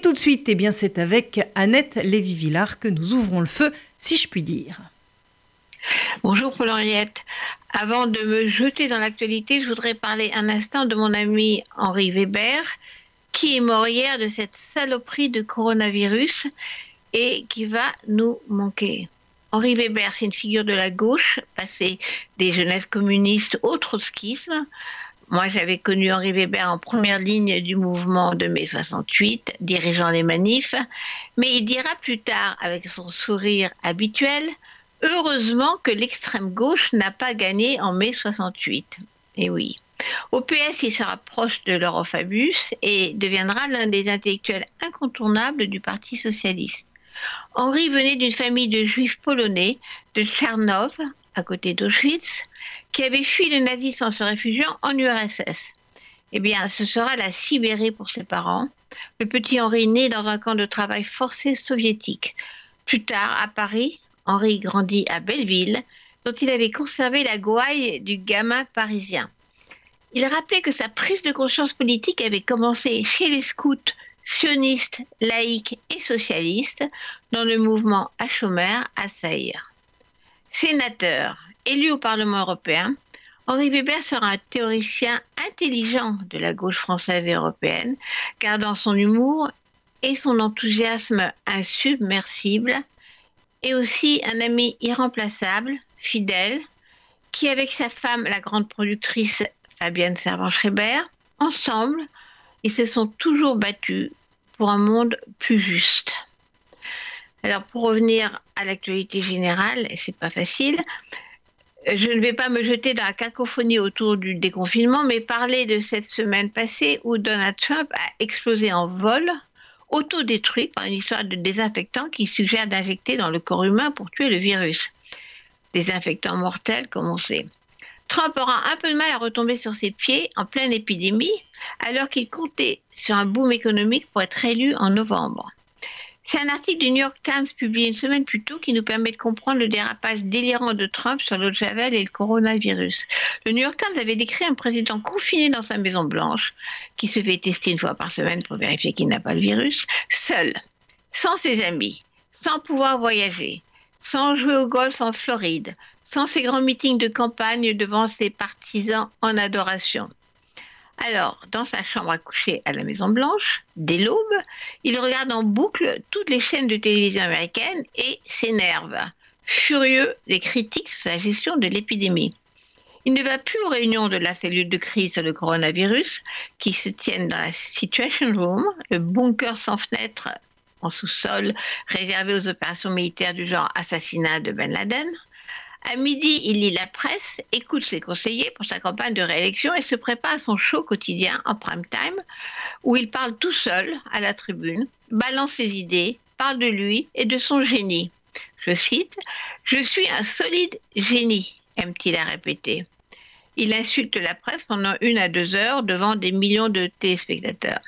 Et tout de suite, eh bien, c'est avec Annette Lévy-Villard que nous ouvrons le feu, si je puis dire. Bonjour Paul Henriette. Avant de me jeter dans l'actualité, je voudrais parler un instant de mon ami Henri Weber, qui est mort hier de cette saloperie de coronavirus et qui va nous manquer. Henri Weber, c'est une figure de la gauche, passé des jeunesses communistes au trotskisme. Moi, j'avais connu Henri Weber en première ligne du mouvement de mai 68, dirigeant les manifs, mais il dira plus tard, avec son sourire habituel, heureusement que l'extrême gauche n'a pas gagné en mai 68. Et oui. Au PS, il se rapproche de l'Europhobus et deviendra l'un des intellectuels incontournables du Parti socialiste. Henri venait d'une famille de juifs polonais de Tchernov, à côté d'Auschwitz, qui avait fui le nazisme en se réfugiant en URSS. Eh bien, ce sera la Sibérie pour ses parents. Le petit Henri né dans un camp de travail forcé soviétique. Plus tard, à Paris, Henri grandit à Belleville, dont il avait conservé la gouaille du gamin parisien. Il rappelait que sa prise de conscience politique avait commencé chez les scouts sioniste, laïque et socialiste dans le mouvement Hachomer à Saïr. Sénateur, élu au Parlement européen, Henri Weber sera un théoricien intelligent de la gauche française et européenne, gardant son humour et son enthousiasme insubmersible, et aussi un ami irremplaçable, fidèle, qui avec sa femme, la grande productrice Fabienne Servan-Schreiber, ensemble, ils se sont toujours battus pour un monde plus juste. Alors pour revenir à l'actualité générale, et c'est pas facile, je ne vais pas me jeter dans la cacophonie autour du déconfinement, mais parler de cette semaine passée où Donald Trump a explosé en vol, autodétruit par une histoire de désinfectant qui suggère d'injecter dans le corps humain pour tuer le virus. Désinfectant mortel, comme on sait. Trump aura un peu de mal à retomber sur ses pieds en pleine épidémie, alors qu'il comptait sur un boom économique pour être élu en novembre. C'est un article du New York Times publié une semaine plus tôt qui nous permet de comprendre le dérapage délirant de Trump sur l'eau de Javel et le coronavirus. Le New York Times avait décrit un président confiné dans sa Maison Blanche, qui se fait tester une fois par semaine pour vérifier qu'il n'a pas le virus, seul, sans ses amis, sans pouvoir voyager, sans jouer au golf en Floride, sans ses grands meetings de campagne devant ses partisans en adoration. Alors, dans sa chambre à coucher à la Maison Blanche, dès l'aube, il regarde en boucle toutes les chaînes de télévision américaines et s'énerve, furieux des critiques sur sa gestion de l'épidémie. Il ne va plus aux réunions de la cellule de crise sur le coronavirus qui se tiennent dans la Situation Room, le bunker sans fenêtre en sous-sol réservé aux opérations militaires du genre assassinat de Ben Laden. À midi, il lit la presse, écoute ses conseillers pour sa campagne de réélection et se prépare à son show quotidien en prime time, où il parle tout seul à la tribune, balance ses idées, parle de lui et de son génie. Je cite Je suis un solide génie, aime-t-il à répéter. Il insulte la presse pendant une à deux heures devant des millions de téléspectateurs.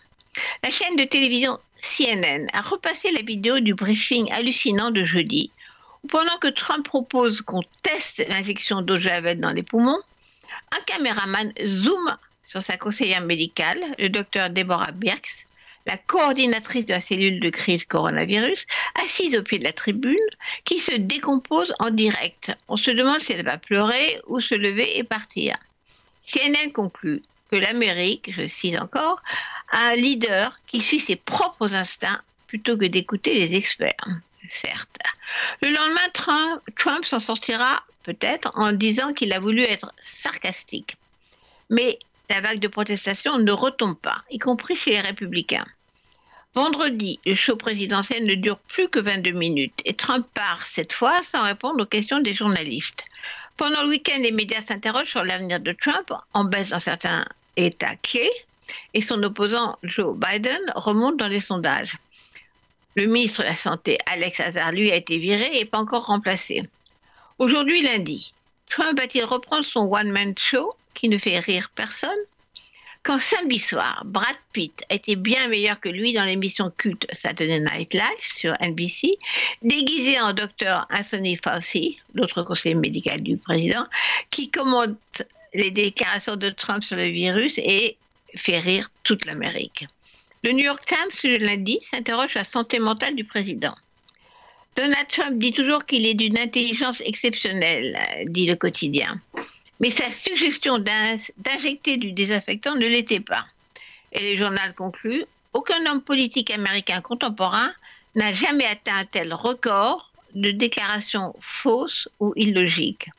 La chaîne de télévision CNN a repassé la vidéo du briefing hallucinant de jeudi pendant que Trump propose qu'on teste l'injection d'eau dans les poumons, un caméraman zoome sur sa conseillère médicale, le docteur Deborah Birx, la coordinatrice de la cellule de crise coronavirus, assise au pied de la tribune, qui se décompose en direct. On se demande si elle va pleurer ou se lever et partir. CNN conclut que l'Amérique, je cite encore, a un leader qui suit ses propres instincts plutôt que d'écouter les experts certes. Le lendemain, Trump, s'en sortira peut-être en disant qu'il a voulu être sarcastique. Mais la vague de protestation ne retombe pas, y compris chez les républicains. Vendredi, le show présidentiel ne dure plus que 22 minutes et Trump part cette fois sans répondre aux questions des journalistes. Pendant le week-end, les médias s'interrogent sur l'avenir de Trump, en baisse dans certains États clés, et son opposant Joe Biden remonte dans les sondages. Le ministre de la Santé, Alex Azar, lui, a été viré et pas encore remplacé. Aujourd'hui, lundi, Trump va-t-il reprendre son one-man show qui ne fait rire personne? Quand samedi soir, Brad Pitt a été bien meilleur que lui dans l'émission culte Saturday Night Live sur NBC, déguisé en docteur Anthony Fauci, l'autre conseiller médical du président, qui commente les déclarations de Trump sur le virus et fait rire toute l'Amérique. Le New York Times, le lundi, s'interroge sur la santé mentale du président. Donald Trump dit toujours qu'il est d'une intelligence exceptionnelle, dit le quotidien. Mais sa suggestion d'injecter du désaffectant ne l'était pas. Et le journal conclut Aucun homme politique américain contemporain n'a jamais atteint un tel record de déclarations fausses ou illogiques.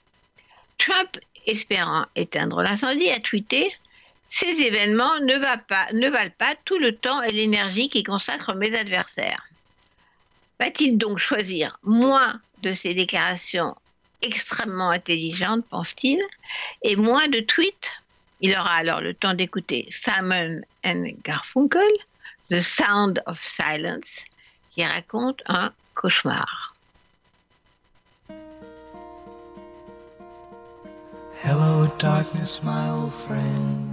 Trump, espérant éteindre l'incendie, a tweeté Ces événements ne, valent pas tout le temps et l'énergie qui consacrent mes adversaires. Va-t-il donc choisir moins de ces déclarations extrêmement intelligentes, pense-t-il, et moins de tweets? Il aura alors le temps d'écouter Simon and Garfunkel, The Sound of Silence, qui raconte un cauchemar. Hello, darkness, my old friend.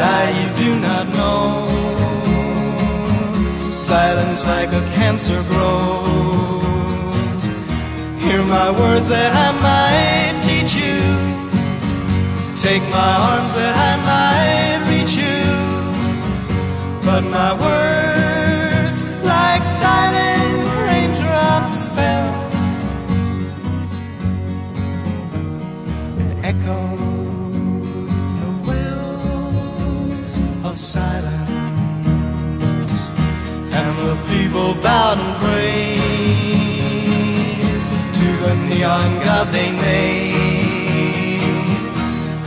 I, you do not know. Silence like a cancer grows. Hear my words that I might teach you. Take my arms that I might reach you. But my words, neon god they made,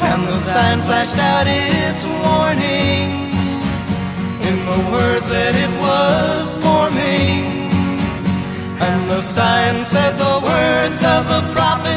and the sign flashed out its warning in the words that it was forming. And the sign said the words of the prophets